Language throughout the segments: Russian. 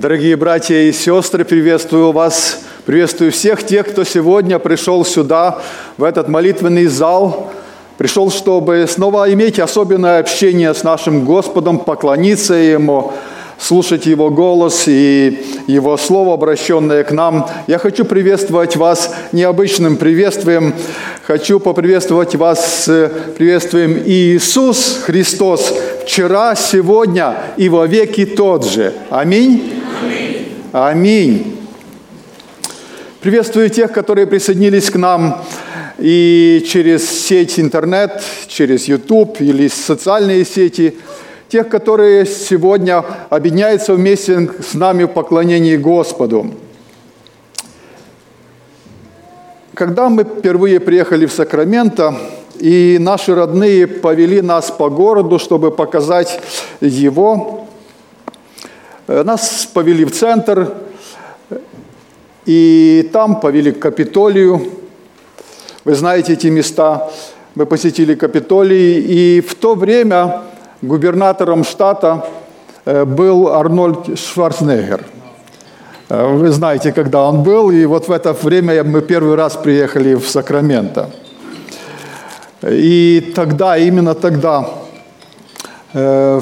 Дорогие братья и сестры, приветствую вас, приветствую всех тех, кто сегодня пришел сюда, в этот молитвенный зал, пришел, чтобы снова иметь особенное общение с нашим Господом, поклониться Ему, слушать Его голос и Его Слово, обращенное к нам. Я хочу приветствовать вас необычным приветствием. Хочу поприветствовать вас с приветствием Иисус Христос вчера, сегодня и во веки тот же. Аминь. Аминь. Приветствую тех, которые присоединились к нам и через сеть интернет, через YouTube или социальные сети – тех, которые сегодня объединяются вместе с нами в поклонении Господу. Когда мы впервые приехали в Сакраменто, и наши родные повели нас по городу, чтобы показать его, нас повели в центр, и там повели к Капитолию. Вы знаете эти места. Мы посетили Капитолий, и в то время губернатором штата э, был Арнольд Шварценеггер. Э, вы знаете, когда он был, и вот в это время мы первый раз приехали в Сакраменто. И тогда, именно тогда, э,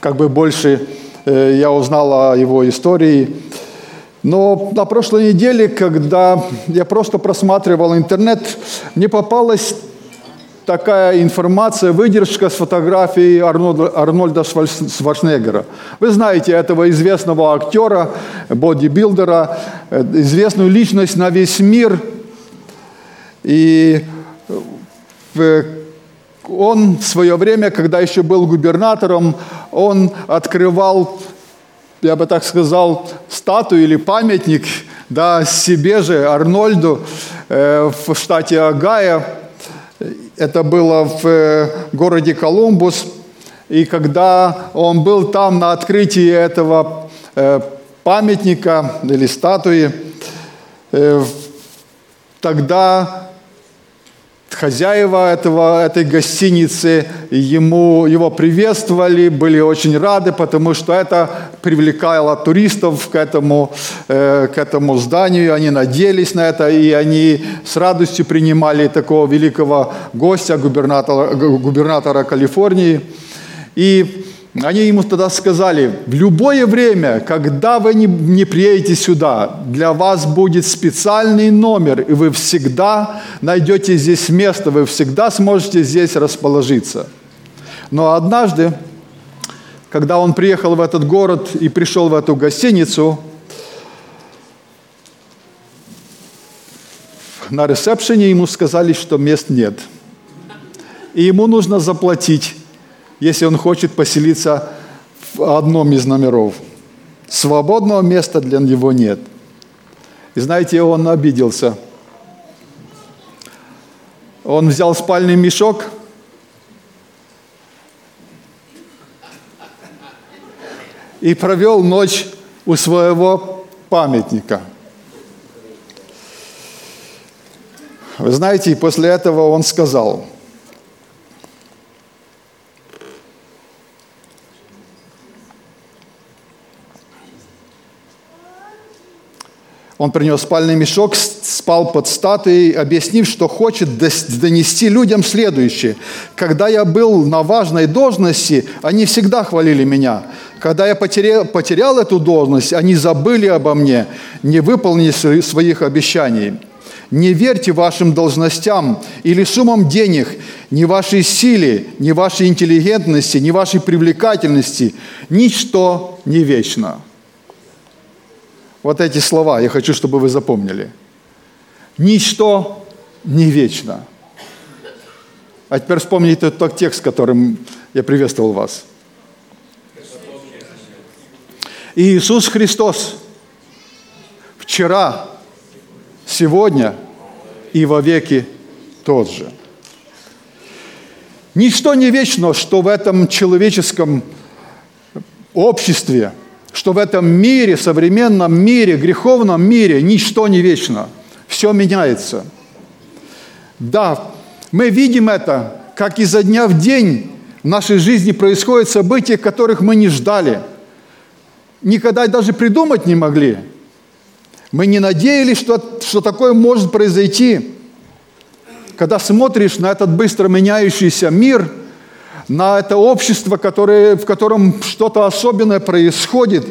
как бы больше я узнал о его истории. Но на прошлой неделе, когда я просто просматривал интернет, мне попалась такая информация, выдержка с фотографией Арнольда, Арнольда Шварценеггера. Вы знаете этого известного актера, бодибилдера, э, известную личность на весь мир. И э, он в свое время, когда еще был губернатором, он открывал, я бы так сказал, статую или памятник да, себе же, Арнольду, э, в штате Агая, это было в э, городе Колумбус. И когда он был там на открытии этого э, памятника или статуи, э, тогда хозяева этого, этой гостиницы ему, его приветствовали, были очень рады, потому что это привлекало туристов к этому, э, к этому зданию, они надеялись на это, и они с радостью принимали такого великого гостя, губернатора, губернатора Калифорнии. И они ему тогда сказали, в любое время, когда вы не, не приедете сюда, для вас будет специальный номер, и вы всегда найдете здесь место, вы всегда сможете здесь расположиться. Но однажды, когда он приехал в этот город и пришел в эту гостиницу, на ресепшене ему сказали, что мест нет. И ему нужно заплатить если он хочет поселиться в одном из номеров. Свободного места для него нет. И знаете, он обиделся. Он взял спальный мешок и провел ночь у своего памятника. Вы знаете, и после этого он сказал – Он принес спальный мешок, спал под статуей, объяснив, что хочет донести людям следующее. Когда я был на важной должности, они всегда хвалили меня. Когда я потерял, потерял эту должность, они забыли обо мне, не выполнили своих обещаний. Не верьте вашим должностям или суммам денег, ни вашей силе, ни вашей интеллигентности, ни вашей привлекательности. Ничто не вечно. Вот эти слова я хочу, чтобы вы запомнили. Ничто не вечно. А теперь вспомните тот текст, которым я приветствовал вас. Иисус Христос вчера, сегодня и во веки тот же. Ничто не вечно, что в этом человеческом обществе – что в этом мире, современном мире, греховном мире ничто не вечно. Все меняется. Да, мы видим это, как изо дня в день в нашей жизни происходят события, которых мы не ждали. никогда даже придумать не могли. Мы не надеялись, что, что такое может произойти. Когда смотришь на этот быстро меняющийся мир, на это общество, которое, в котором что-то особенное происходит,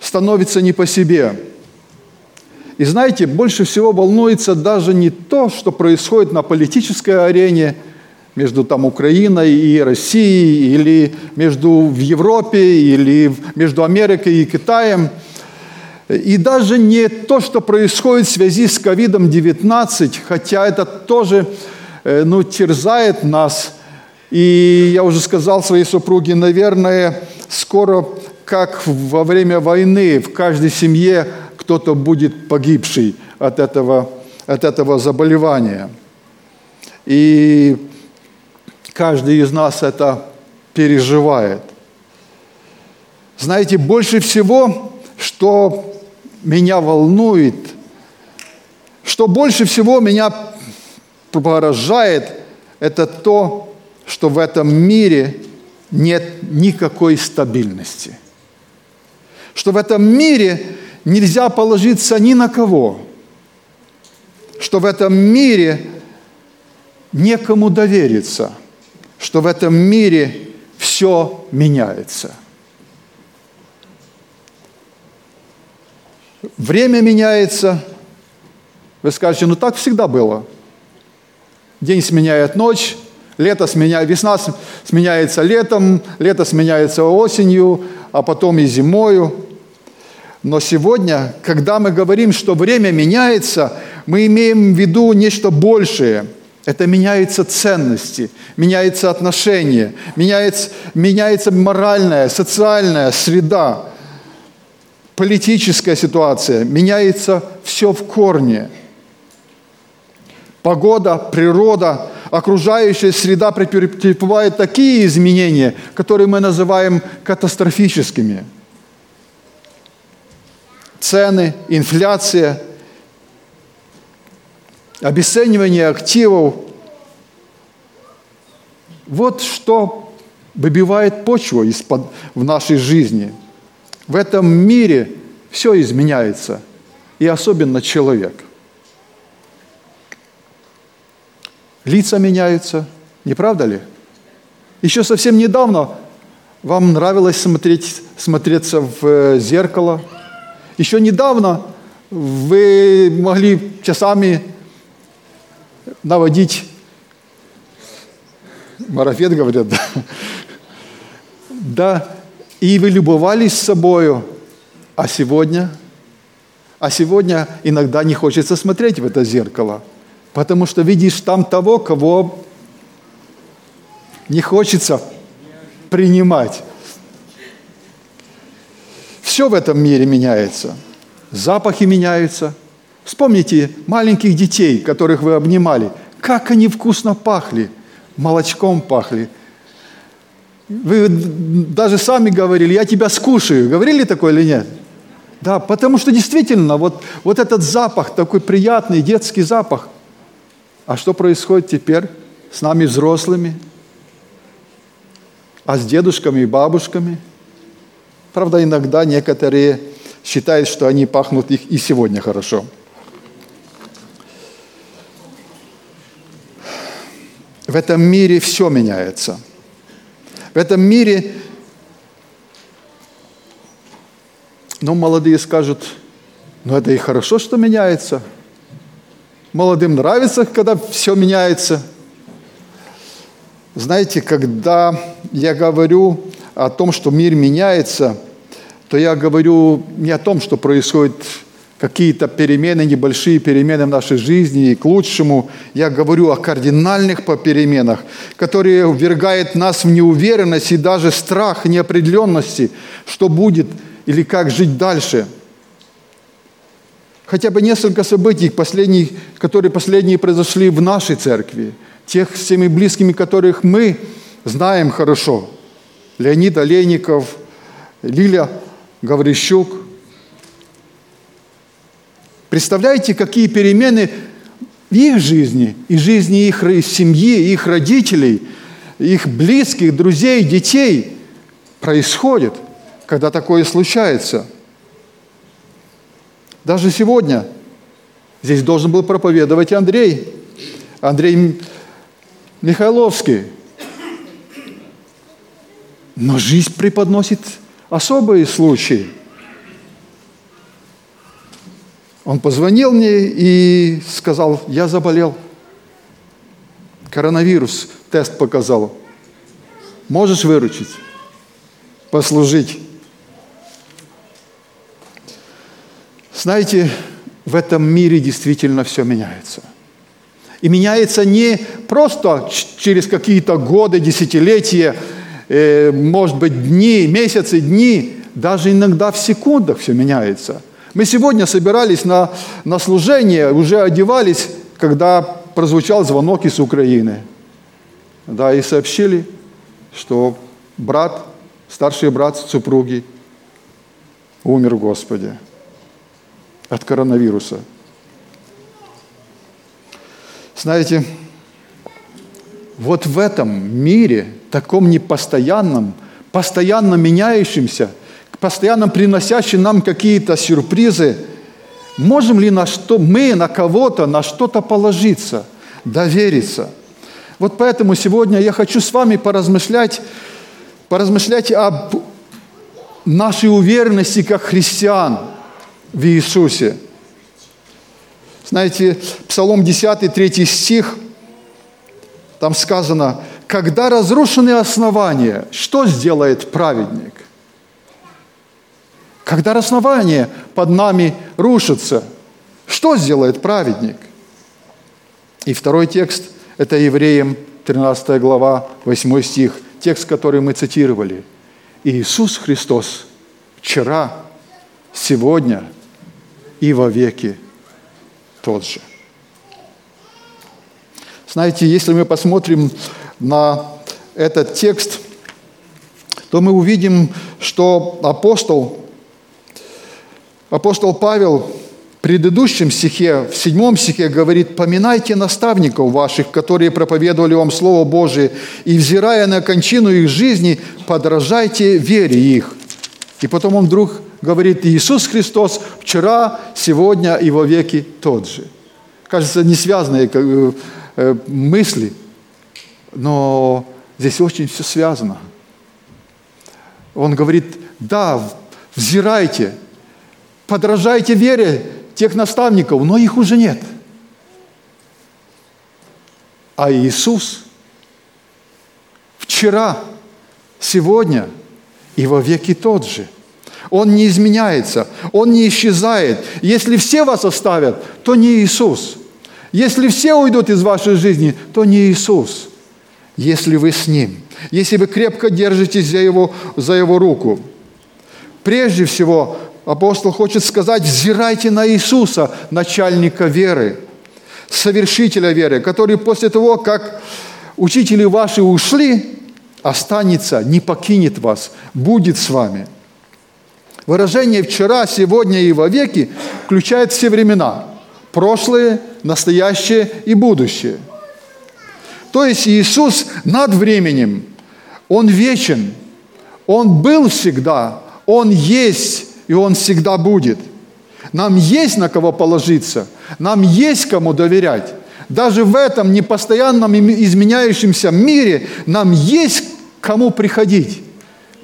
становится не по себе. И знаете, больше всего волнуется даже не то, что происходит на политической арене между там, Украиной и Россией, или между в Европе, или между Америкой и Китаем – и даже не то, что происходит в связи с ковидом-19, хотя это тоже э, ну, терзает нас. И я уже сказал своей супруге, наверное, скоро, как во время войны, в каждой семье кто-то будет погибший от этого, от этого заболевания. И каждый из нас это переживает. Знаете, больше всего, что меня волнует, что больше всего меня поражает, это то, что в этом мире нет никакой стабильности. Что в этом мире нельзя положиться ни на кого. Что в этом мире некому довериться. Что в этом мире все меняется – Время меняется. Вы скажете, ну так всегда было. День сменяет ночь, лето сменяет, весна сменяется летом, лето сменяется осенью, а потом и зимою. Но сегодня, когда мы говорим, что время меняется, мы имеем в виду нечто большее. Это меняются ценности, меняется отношение, меняется, меняется моральная, социальная среда политическая ситуация, меняется все в корне. Погода, природа, окружающая среда претерпевает такие изменения, которые мы называем катастрофическими. Цены, инфляция, обесценивание активов. Вот что выбивает почву из-под, в нашей жизни – в этом мире все изменяется, и особенно человек. Лица меняются, не правда ли? Еще совсем недавно вам нравилось смотреть, смотреться в э, зеркало. Еще недавно вы могли часами наводить марафет, говорят, да. Да, и вы любовались собою, а сегодня, а сегодня иногда не хочется смотреть в это зеркало, потому что видишь там того, кого не хочется принимать. Все в этом мире меняется. Запахи меняются. Вспомните маленьких детей, которых вы обнимали. Как они вкусно пахли. Молочком пахли, вы даже сами говорили, я тебя скушаю. Говорили такое или нет? Да, потому что действительно, вот, вот этот запах, такой приятный детский запах. А что происходит теперь с нами взрослыми? А с дедушками и бабушками? Правда, иногда некоторые считают, что они пахнут их и сегодня хорошо. В этом мире все меняется – в этом мире, ну, молодые скажут, ну, это и хорошо, что меняется. Молодым нравится, когда все меняется. Знаете, когда я говорю о том, что мир меняется, то я говорю не о том, что происходит какие-то перемены, небольшие перемены в нашей жизни и к лучшему. Я говорю о кардинальных переменах, которые ввергают нас в неуверенность и даже страх, неопределенности, что будет или как жить дальше. Хотя бы несколько событий, последних, которые последние произошли в нашей церкви, тех с теми близкими, которых мы знаем хорошо. Леонид Олейников, Лиля Гаврищук – Представляете, какие перемены в их жизни и жизни их семьи, их родителей, их близких, друзей, детей происходят. когда такое случается. Даже сегодня здесь должен был проповедовать Андрей, Андрей Михайловский. Но жизнь преподносит особые случаи. Он позвонил мне и сказал, я заболел. Коронавирус, тест показал. Можешь выручить, послужить? Знаете, в этом мире действительно все меняется. И меняется не просто через какие-то годы, десятилетия, э, может быть, дни, месяцы, дни, даже иногда в секундах все меняется. Мы сегодня собирались на, на служение, уже одевались, когда прозвучал звонок из Украины. Да, и сообщили, что брат, старший брат супруги умер в Господе от коронавируса. Знаете, вот в этом мире, таком непостоянном, постоянно меняющемся, постоянно приносящем нам какие-то сюрпризы, можем ли на что, мы на кого-то, на что-то положиться, довериться? Вот поэтому сегодня я хочу с вами поразмышлять, поразмышлять об нашей уверенности как христиан – в Иисусе. Знаете, Псалом 10, 3 стих, там сказано, когда разрушены основания, что сделает праведник? Когда основание под нами рушится, что сделает праведник? И второй текст – это Евреям 13 глава, 8 стих, текст, который мы цитировали. Иисус Христос вчера, сегодня и во веки тот же. Знаете, если мы посмотрим на этот текст, то мы увидим, что апостол, апостол Павел в предыдущем стихе, в седьмом стихе говорит, «Поминайте наставников ваших, которые проповедовали вам Слово Божие, и, взирая на кончину их жизни, подражайте вере их». И потом он вдруг говорит Иисус Христос вчера, сегодня и во веки тот же. Кажется, не связанные э, э, мысли, но здесь очень все связано. Он говорит, да, взирайте, подражайте вере тех наставников, но их уже нет. А Иисус вчера, сегодня и во веки тот же – он не изменяется, Он не исчезает. Если все вас оставят, то не Иисус. Если все уйдут из вашей жизни, то не Иисус. Если вы с Ним, если вы крепко держитесь за Его, за его руку. Прежде всего, апостол хочет сказать, взирайте на Иисуса, начальника веры, совершителя веры, который после того, как учители ваши ушли, останется, не покинет вас, будет с вами – Выражение «вчера», «сегодня» и «вовеки» включает все времена – прошлое, настоящее и будущее. То есть Иисус над временем, Он вечен, Он был всегда, Он есть, и Он всегда будет. Нам есть на кого положиться, нам есть кому доверять. Даже в этом непостоянном изменяющемся мире нам есть кому приходить,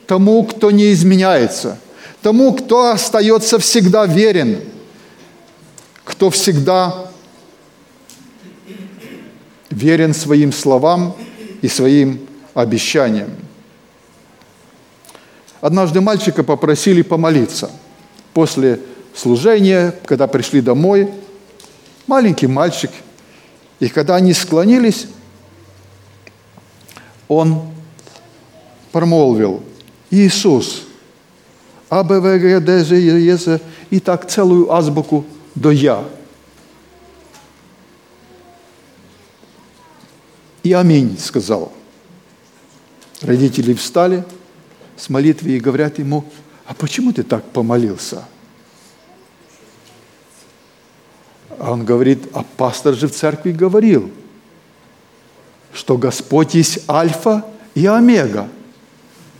тому, кто не изменяется – тому, кто остается всегда верен, кто всегда верен своим словам и своим обещаниям. Однажды мальчика попросили помолиться. После служения, когда пришли домой, маленький мальчик, и когда они склонились, он промолвил, Иисус – а, Б, В, Г, Д, Ж, Е, С, и так целую азбуку до Я. И аминь сказал. Родители встали с молитвы и говорят ему, а почему ты так помолился? А он говорит, а пастор же в церкви говорил, что Господь есть Альфа и Омега,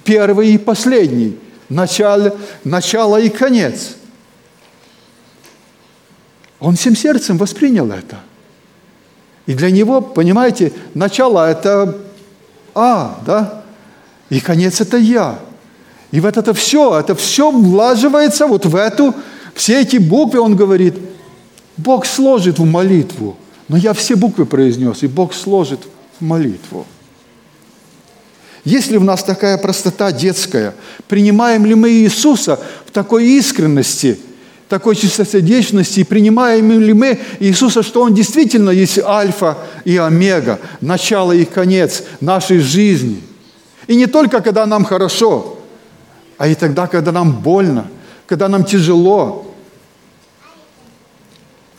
первый и последний – начало, начало и конец. Он всем сердцем воспринял это. И для него, понимаете, начало – это А, да? И конец – это Я. И вот это все, это все влаживается вот в эту, все эти буквы, он говорит, Бог сложит в молитву. Но я все буквы произнес, и Бог сложит в молитву. Есть ли в нас такая простота детская? Принимаем ли мы Иисуса в такой искренности, такой чистосердечности? И принимаем ли мы Иисуса, что Он действительно есть альфа и омега, начало и конец нашей жизни? И не только, когда нам хорошо, а и тогда, когда нам больно, когда нам тяжело.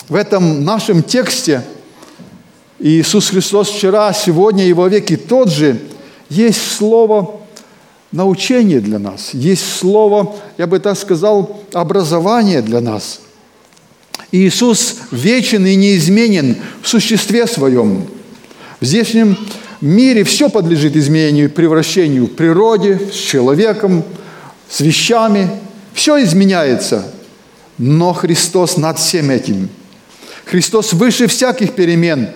В этом нашем тексте Иисус Христос вчера, сегодня и во веки тот же – есть слово научение для нас, есть слово, я бы так сказал, образование для нас. Иисус вечен и неизменен в существе своем. В здешнем мире все подлежит изменению превращению в природе, с человеком, с вещами. Все изменяется, но Христос над всем этим. Христос выше всяких перемен,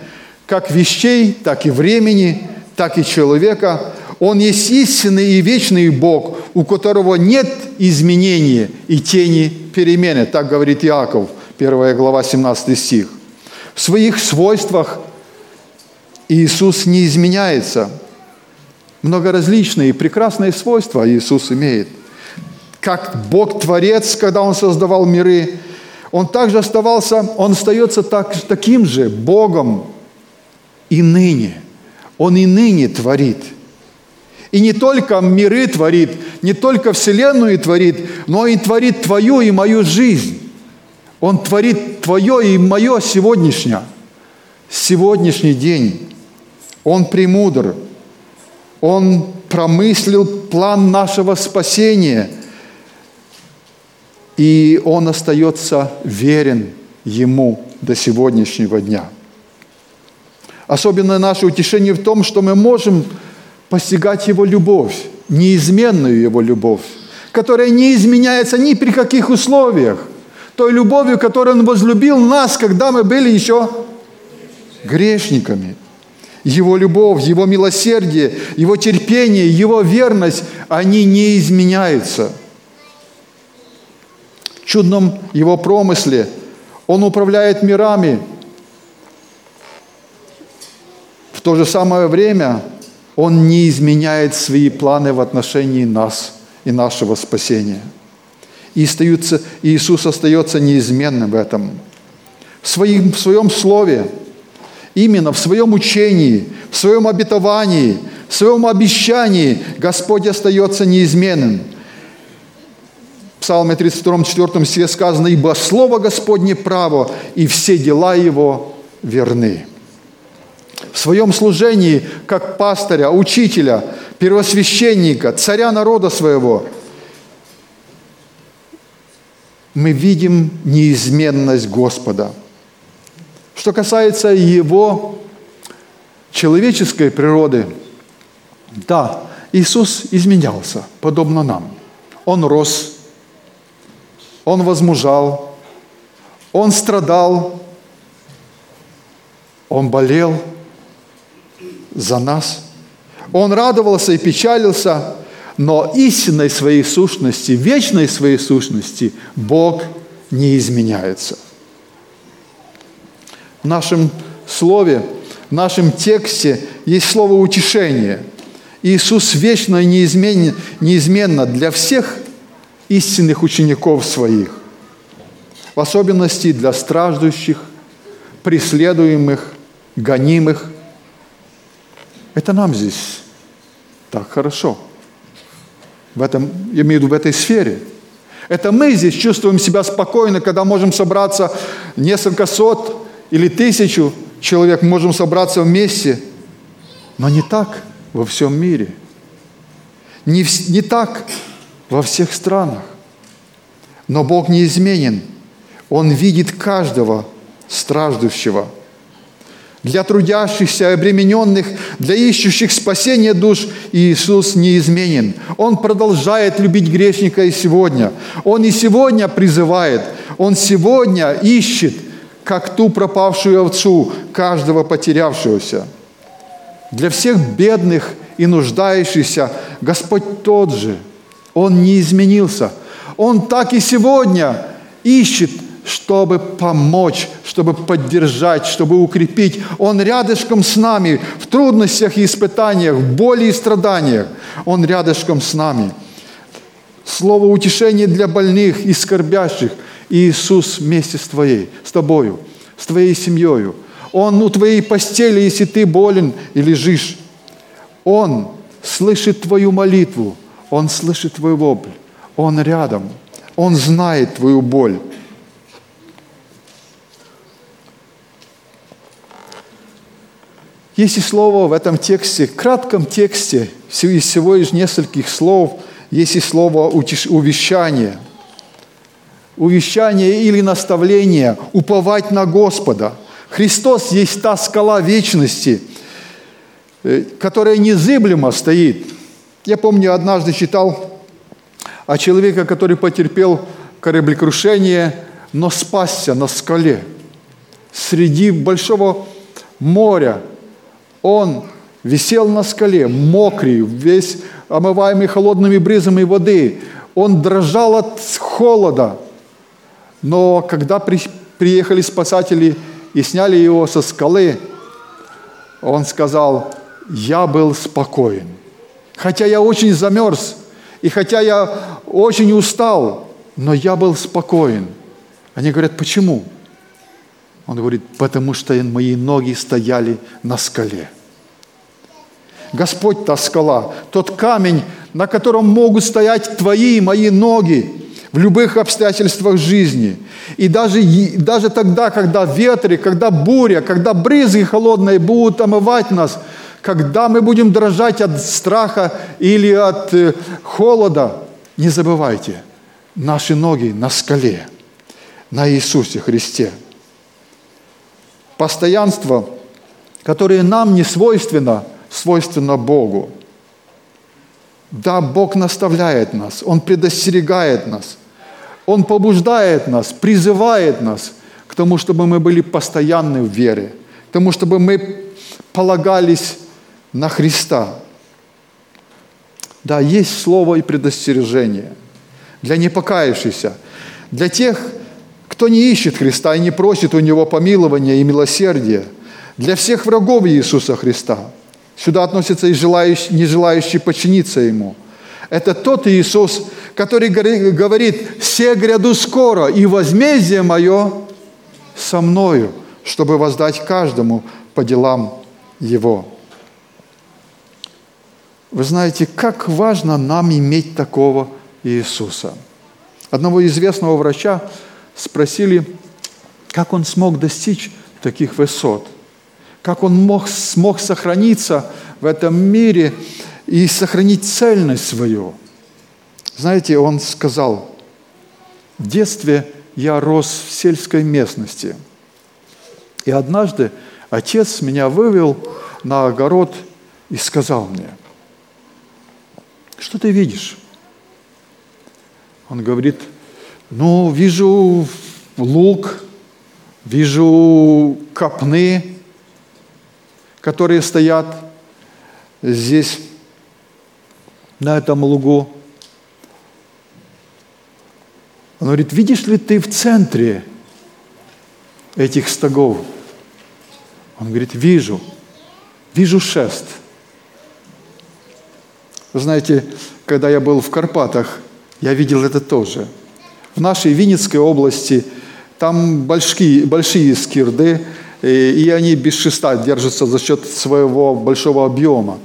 как вещей, так и времени – так и человека. Он есть истинный и вечный Бог, у которого нет изменения и тени перемены. Так говорит Иаков, 1 глава, 17 стих. В своих свойствах Иисус не изменяется. Многоразличные и прекрасные свойства Иисус имеет. Как Бог-творец, когда Он создавал миры, Он также оставался, Он остается так, таким же Богом и ныне – он и ныне творит. И не только миры творит, не только Вселенную творит, но и творит твою и мою жизнь. Он творит твое и мое сегодняшнее, сегодняшний день. Он премудр. Он промыслил план нашего спасения. И он остается верен Ему до сегодняшнего дня – Особенно наше утешение в том, что мы можем постигать Его любовь, неизменную Его любовь, которая не изменяется ни при каких условиях. Той любовью, которой Он возлюбил нас, когда мы были еще грешниками. Его любовь, Его милосердие, Его терпение, Его верность, они не изменяются. В чудном Его промысле Он управляет мирами – то же самое время Он не изменяет свои планы в отношении нас и нашего спасения. И остаются, Иисус остается неизменным в этом. В, своим, в своем слове, именно в своем учении, в своем обетовании, в своем обещании Господь остается неизменным. В Псалме 32, 4 стихе сказано, «Ибо Слово Господне право, и все дела Его верны» в своем служении как пастыря, учителя, первосвященника, царя народа своего, мы видим неизменность Господа. Что касается Его человеческой природы, да, Иисус изменялся, подобно нам. Он рос, Он возмужал, Он страдал, Он болел – за нас. Он радовался и печалился, но истинной своей сущности, вечной своей сущности Бог не изменяется. В нашем слове, в нашем тексте есть слово «утешение». Иисус вечно и неизменно, неизменно для всех истинных учеников своих, в особенности для страждущих, преследуемых, гонимых – это нам здесь так хорошо. В этом, я имею в виду в этой сфере. Это мы здесь чувствуем себя спокойно, когда можем собраться несколько сот или тысячу человек, можем собраться вместе. Но не так во всем мире. Не, не так во всех странах. Но Бог неизменен. Он видит каждого страждущего. Для трудящихся обремененных, для ищущих спасения душ Иисус неизменен. Он продолжает любить грешника и сегодня. Он и сегодня призывает, Он сегодня ищет, как ту пропавшую овцу, каждого потерявшегося. Для всех бедных и нуждающихся Господь тот же. Он не изменился. Он так и сегодня ищет чтобы помочь, чтобы поддержать, чтобы укрепить. Он рядышком с нами в трудностях и испытаниях, в боли и страданиях. Он рядышком с нами. Слово утешения для больных и скорбящих. Иисус вместе с твоей, с тобою, с твоей семьей. Он у твоей постели, если ты болен и лежишь. Он слышит твою молитву, Он слышит твой вопль, Он рядом, Он знает твою боль. Есть и слово в этом тексте, кратком тексте, из всего из нескольких слов, есть и слово увещание. Увещание или наставление, уповать на Господа. Христос есть та скала вечности, э, которая незыблемо стоит. Я помню, однажды читал о человеке, который потерпел кораблекрушение, но спасся на скале среди большого моря, он висел на скале, мокрый, весь омываемый холодными брызами воды. Он дрожал от холода. Но когда при, приехали спасатели и сняли его со скалы, он сказал, я был спокоен. Хотя я очень замерз, и хотя я очень устал, но я был спокоен. Они говорят, почему? Он говорит, потому что мои ноги стояли на скале. Господь та скала, тот камень, на котором могут стоять твои и мои ноги в любых обстоятельствах жизни. И даже, даже тогда, когда ветры, когда буря, когда брызги холодные будут омывать нас, когда мы будем дрожать от страха или от э, холода, не забывайте, наши ноги на скале, на Иисусе Христе – постоянство, которое нам не свойственно, свойственно Богу. Да, Бог наставляет нас, Он предостерегает нас, Он побуждает нас, призывает нас к тому, чтобы мы были постоянны в вере, к тому, чтобы мы полагались на Христа. Да, есть слово и предостережение для непокаявшихся, для тех, кто не ищет Христа и не просит у Него помилования и милосердия, для всех врагов Иисуса Христа. Сюда относятся и желающие, не желающие подчиниться Ему. Это тот Иисус, который говорит, «Все гряду скоро, и возмездие мое со мною, чтобы воздать каждому по делам его». Вы знаете, как важно нам иметь такого Иисуса. Одного известного врача спросили, как он смог достичь таких высот, как он мог, смог сохраниться в этом мире и сохранить цельность свою. Знаете, он сказал, в детстве я рос в сельской местности. И однажды отец меня вывел на огород и сказал мне, что ты видишь? Он говорит, ну, вижу лук, вижу копны, которые стоят здесь, на этом лугу. Он говорит, видишь ли ты в центре этих стогов? Он говорит, вижу, вижу шест. Вы знаете, когда я был в Карпатах, я видел это тоже – в нашей Винницкой области там большие, большие скирды, и они без шеста держатся за счет своего большого объема.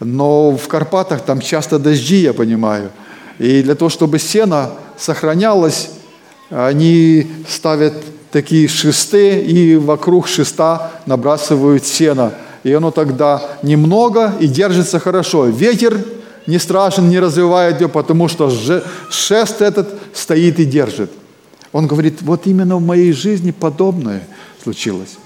Но в Карпатах там часто дожди, я понимаю. И для того, чтобы сено сохранялось, они ставят такие шесты и вокруг шеста набрасывают сено. И оно тогда немного и держится хорошо. Ветер не страшен, не развивает ее, потому что шест этот стоит и держит. Он говорит, вот именно в моей жизни подобное случилось.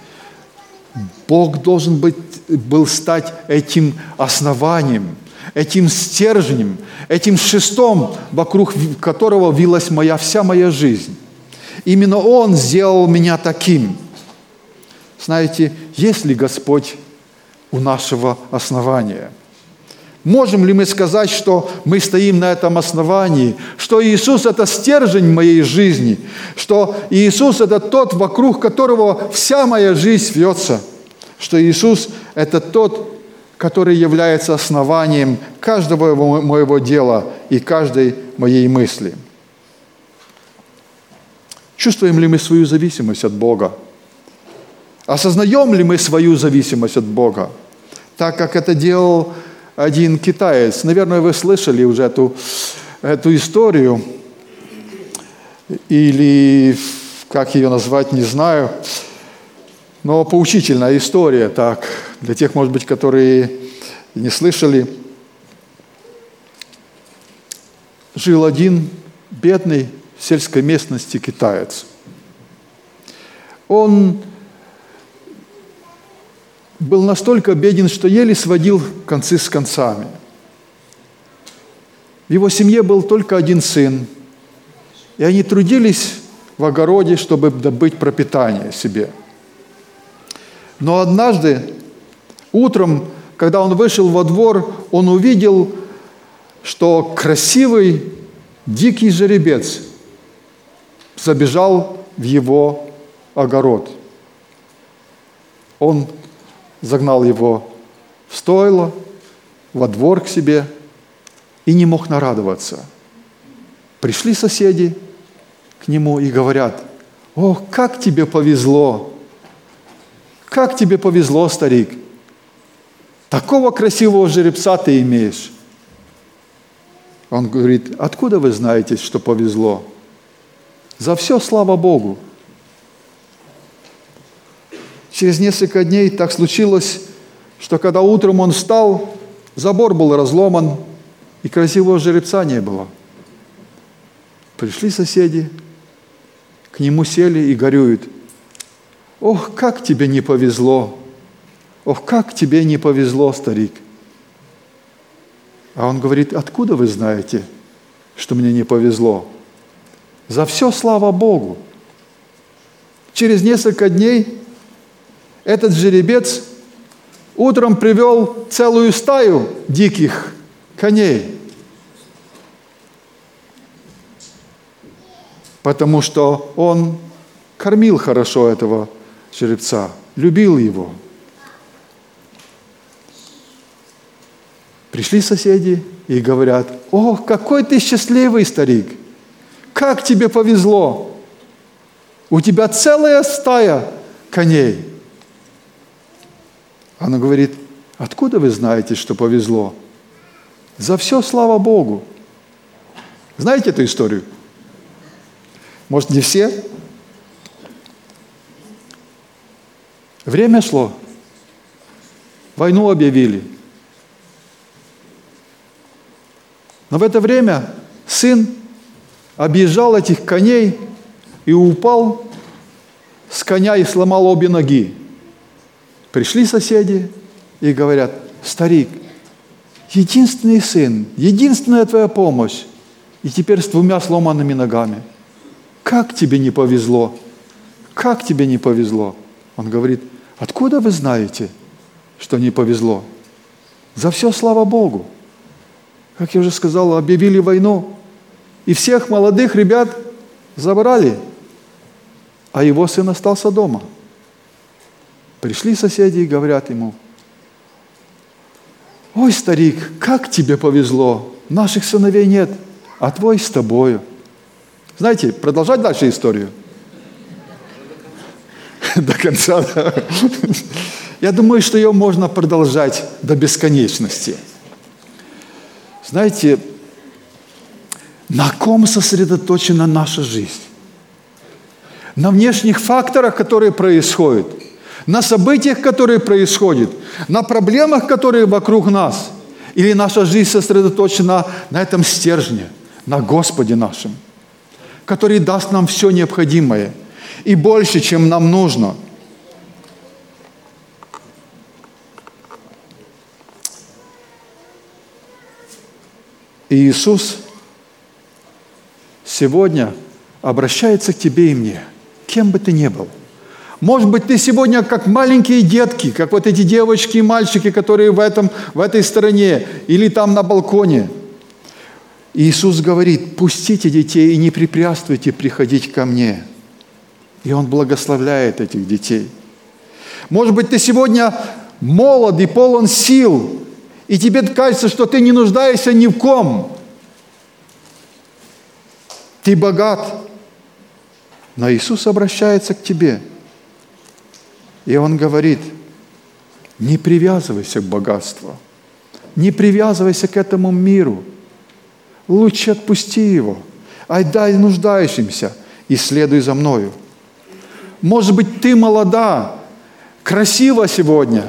Бог должен быть, был стать этим основанием, этим стержнем, этим шестом, вокруг которого вилась моя, вся моя жизнь. Именно Он сделал меня таким. Знаете, есть ли Господь у нашего основания? Можем ли мы сказать, что мы стоим на этом основании, что Иисус – это стержень моей жизни, что Иисус – это тот, вокруг которого вся моя жизнь вьется, что Иисус – это тот, который является основанием каждого моего дела и каждой моей мысли. Чувствуем ли мы свою зависимость от Бога? Осознаем ли мы свою зависимость от Бога? Так как это делал один китаец. Наверное, вы слышали уже эту, эту историю. Или, как ее назвать, не знаю. Но поучительная история, так, для тех, может быть, которые не слышали. Жил один бедный в сельской местности китаец. Он был настолько беден, что еле сводил концы с концами. В его семье был только один сын, и они трудились в огороде, чтобы добыть пропитание себе. Но однажды, утром, когда он вышел во двор, он увидел, что красивый дикий жеребец забежал в его огород. Он загнал его в стойло, во двор к себе и не мог нарадоваться. Пришли соседи к нему и говорят, «О, как тебе повезло! Как тебе повезло, старик! Такого красивого жеребца ты имеешь!» Он говорит, «Откуда вы знаете, что повезло?» «За все слава Богу!» Через несколько дней так случилось, что когда утром он встал, забор был разломан, и красивого жеребца не было. Пришли соседи, к нему сели и горюют. «Ох, как тебе не повезло! Ох, как тебе не повезло, старик!» А он говорит, откуда вы знаете, что мне не повезло? За все слава Богу. Через несколько дней этот жеребец утром привел целую стаю диких коней, потому что он кормил хорошо этого жеребца, любил его. Пришли соседи и говорят, о, какой ты счастливый старик, как тебе повезло, у тебя целая стая коней. Она говорит, откуда вы знаете, что повезло? За все слава Богу. Знаете эту историю? Может, не все? Время шло. Войну объявили. Но в это время сын объезжал этих коней и упал с коня и сломал обе ноги. Пришли соседи и говорят, старик, единственный сын, единственная твоя помощь, и теперь с двумя сломанными ногами. Как тебе не повезло? Как тебе не повезло? Он говорит, откуда вы знаете, что не повезло? За все слава Богу. Как я уже сказал, объявили войну, и всех молодых ребят забрали, а его сын остался дома – Пришли соседи и говорят ему, «Ой, старик, как тебе повезло, наших сыновей нет, а твой с тобою». Знаете, продолжать дальше историю? До конца. Я думаю, что ее можно продолжать до бесконечности. Знаете, на ком сосредоточена наша жизнь? На внешних факторах, которые происходят – на событиях, которые происходят, на проблемах, которые вокруг нас. Или наша жизнь сосредоточена на этом стержне, на Господе нашем, который даст нам все необходимое и больше, чем нам нужно. И Иисус сегодня обращается к тебе и мне, кем бы ты ни был – может быть, ты сегодня как маленькие детки, как вот эти девочки и мальчики, которые в, этом, в этой стороне или там на балконе. Иисус говорит, пустите детей и не препятствуйте приходить ко мне. И Он благословляет этих детей. Может быть, ты сегодня молод и полон сил, и тебе кажется, что ты не нуждаешься ни в ком. Ты богат. Но Иисус обращается к тебе. И Он говорит, не привязывайся к богатству, не привязывайся к этому миру. Лучше отпусти его, отдай нуждающимся и следуй за мною. Может быть, ты молода, красива сегодня,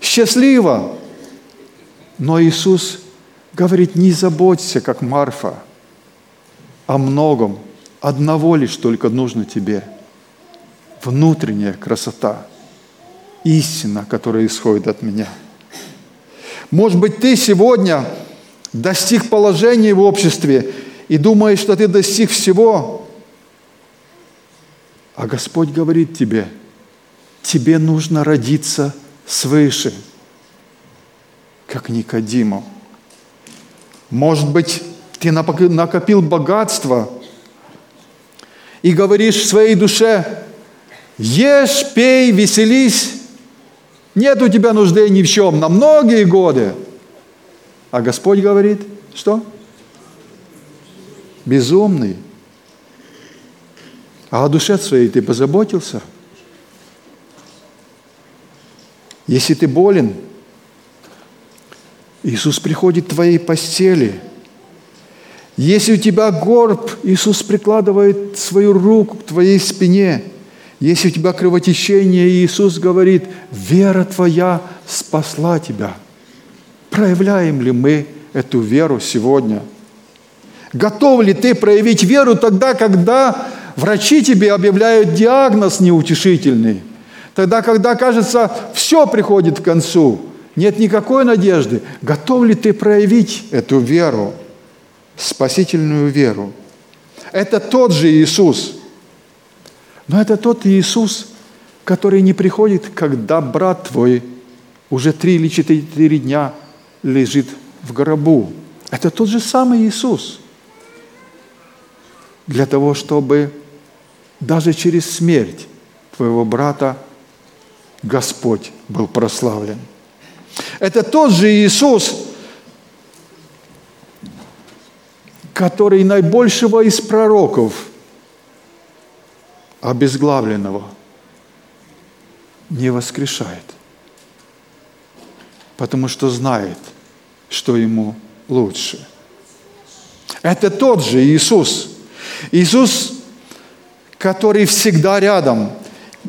счастлива, но Иисус говорит, не заботься, как Марфа, о многом. Одного лишь только нужно тебе. Внутренняя красота, истина, которая исходит от меня. Может быть, ты сегодня достиг положения в обществе и думаешь, что ты достиг всего, а Господь говорит тебе, тебе нужно родиться свыше – как Никодиму. Может быть, ты накопил богатство и говоришь в своей душе, ешь, пей, веселись, нет у тебя нужды ни в чем на многие годы. А Господь говорит, что? Безумный. А о душе своей ты позаботился? Если ты болен – Иисус приходит к твоей постели. Если у тебя горб, Иисус прикладывает свою руку к твоей спине. Если у тебя кровотечение, Иисус говорит, вера твоя спасла тебя. Проявляем ли мы эту веру сегодня? Готов ли ты проявить веру тогда, когда врачи тебе объявляют диагноз неутешительный? Тогда, когда, кажется, все приходит к концу – нет никакой надежды. Готов ли ты проявить эту веру, спасительную веру? Это тот же Иисус. Но это тот Иисус, который не приходит, когда брат твой уже три или четыре дня лежит в гробу. Это тот же самый Иисус. Для того, чтобы даже через смерть твоего брата Господь был прославлен. Это тот же Иисус, который наибольшего из пророков, обезглавленного, не воскрешает, потому что знает, что ему лучше. Это тот же Иисус. Иисус, который всегда рядом.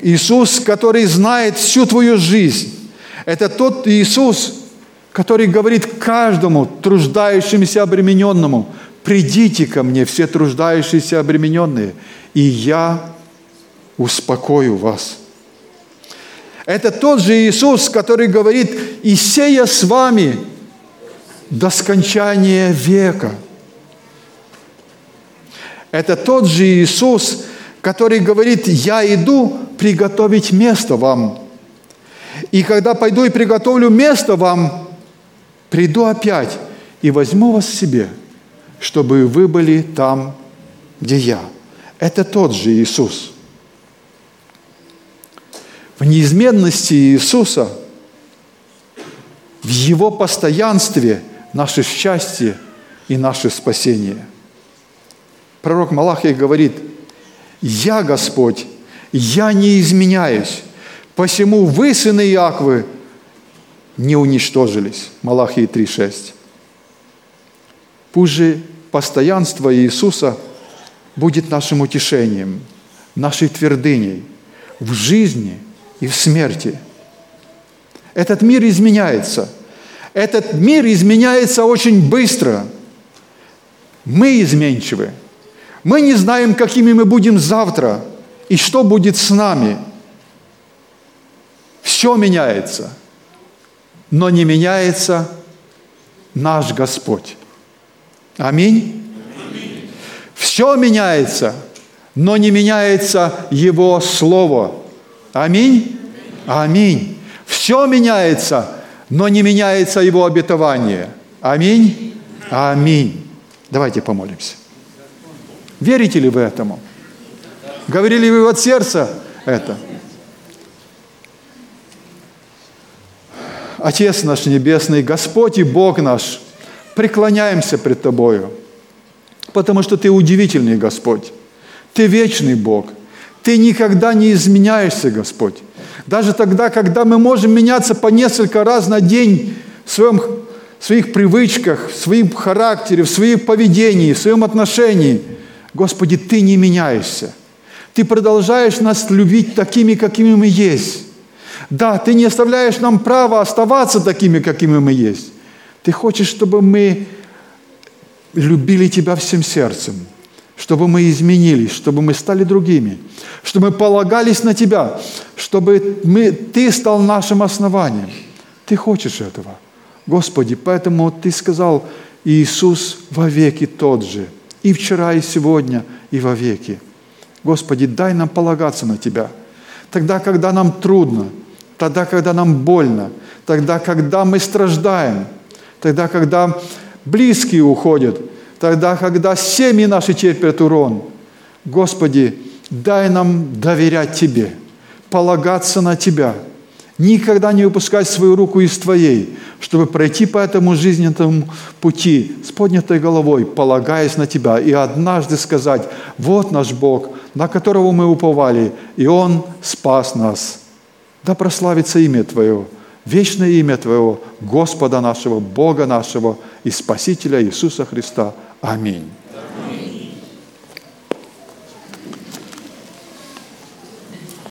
Иисус, который знает всю твою жизнь. Это тот Иисус, который говорит каждому труждающемуся обремененному, придите ко мне, все труждающиеся обремененные, и я успокою вас. Это тот же Иисус, который говорит, и сея с вами до скончания века. Это тот же Иисус, который говорит, я иду приготовить место вам. И когда пойду и приготовлю место вам, приду опять и возьму вас себе, чтобы вы были там, где я. Это тот же Иисус. В неизменности Иисуса, в Его постоянстве наше счастье и наше спасение. Пророк Малахий говорит, «Я Господь, я не изменяюсь, Посему вы, сыны Иаквы, не уничтожились. Малахии 3.6. Пусть же постоянство Иисуса будет нашим утешением, нашей твердыней в жизни и в смерти. Этот мир изменяется. Этот мир изменяется очень быстро. Мы изменчивы. Мы не знаем, какими мы будем завтра и что будет с нами – все меняется, но не меняется наш Господь. Аминь. Все меняется, но не меняется Его Слово. Аминь. Аминь. Все меняется, но не меняется Его обетование. Аминь. Аминь. Давайте помолимся. Верите ли вы этому? Говорили вы от сердца это? Отец наш Небесный, Господь и Бог наш, преклоняемся пред Тобою, потому что Ты удивительный Господь. Ты вечный Бог. Ты никогда не изменяешься, Господь. Даже тогда, когда мы можем меняться по несколько раз на день в, своем, в своих привычках, в своем характере, в своем поведении, в своем отношении, Господи, Ты не меняешься. Ты продолжаешь нас любить такими, какими мы есть. Да, Ты не оставляешь нам права оставаться такими, какими мы есть. Ты хочешь, чтобы мы любили Тебя всем сердцем, чтобы мы изменились, чтобы мы стали другими, чтобы мы полагались на Тебя, чтобы мы, Ты стал нашим основанием. Ты хочешь этого. Господи, поэтому Ты сказал, Иисус вовеки тот же, и вчера, и сегодня, и вовеки. Господи, дай нам полагаться на Тебя. Тогда, когда нам трудно, тогда, когда нам больно, тогда, когда мы страждаем, тогда, когда близкие уходят, тогда, когда семьи наши терпят урон. Господи, дай нам доверять Тебе, полагаться на Тебя, никогда не выпускать свою руку из Твоей, чтобы пройти по этому жизненному пути с поднятой головой, полагаясь на Тебя, и однажды сказать, вот наш Бог, на которого мы уповали, и Он спас нас. Да прославится имя Твое, вечное имя Твоего, Господа нашего, Бога нашего и Спасителя Иисуса Христа. Аминь.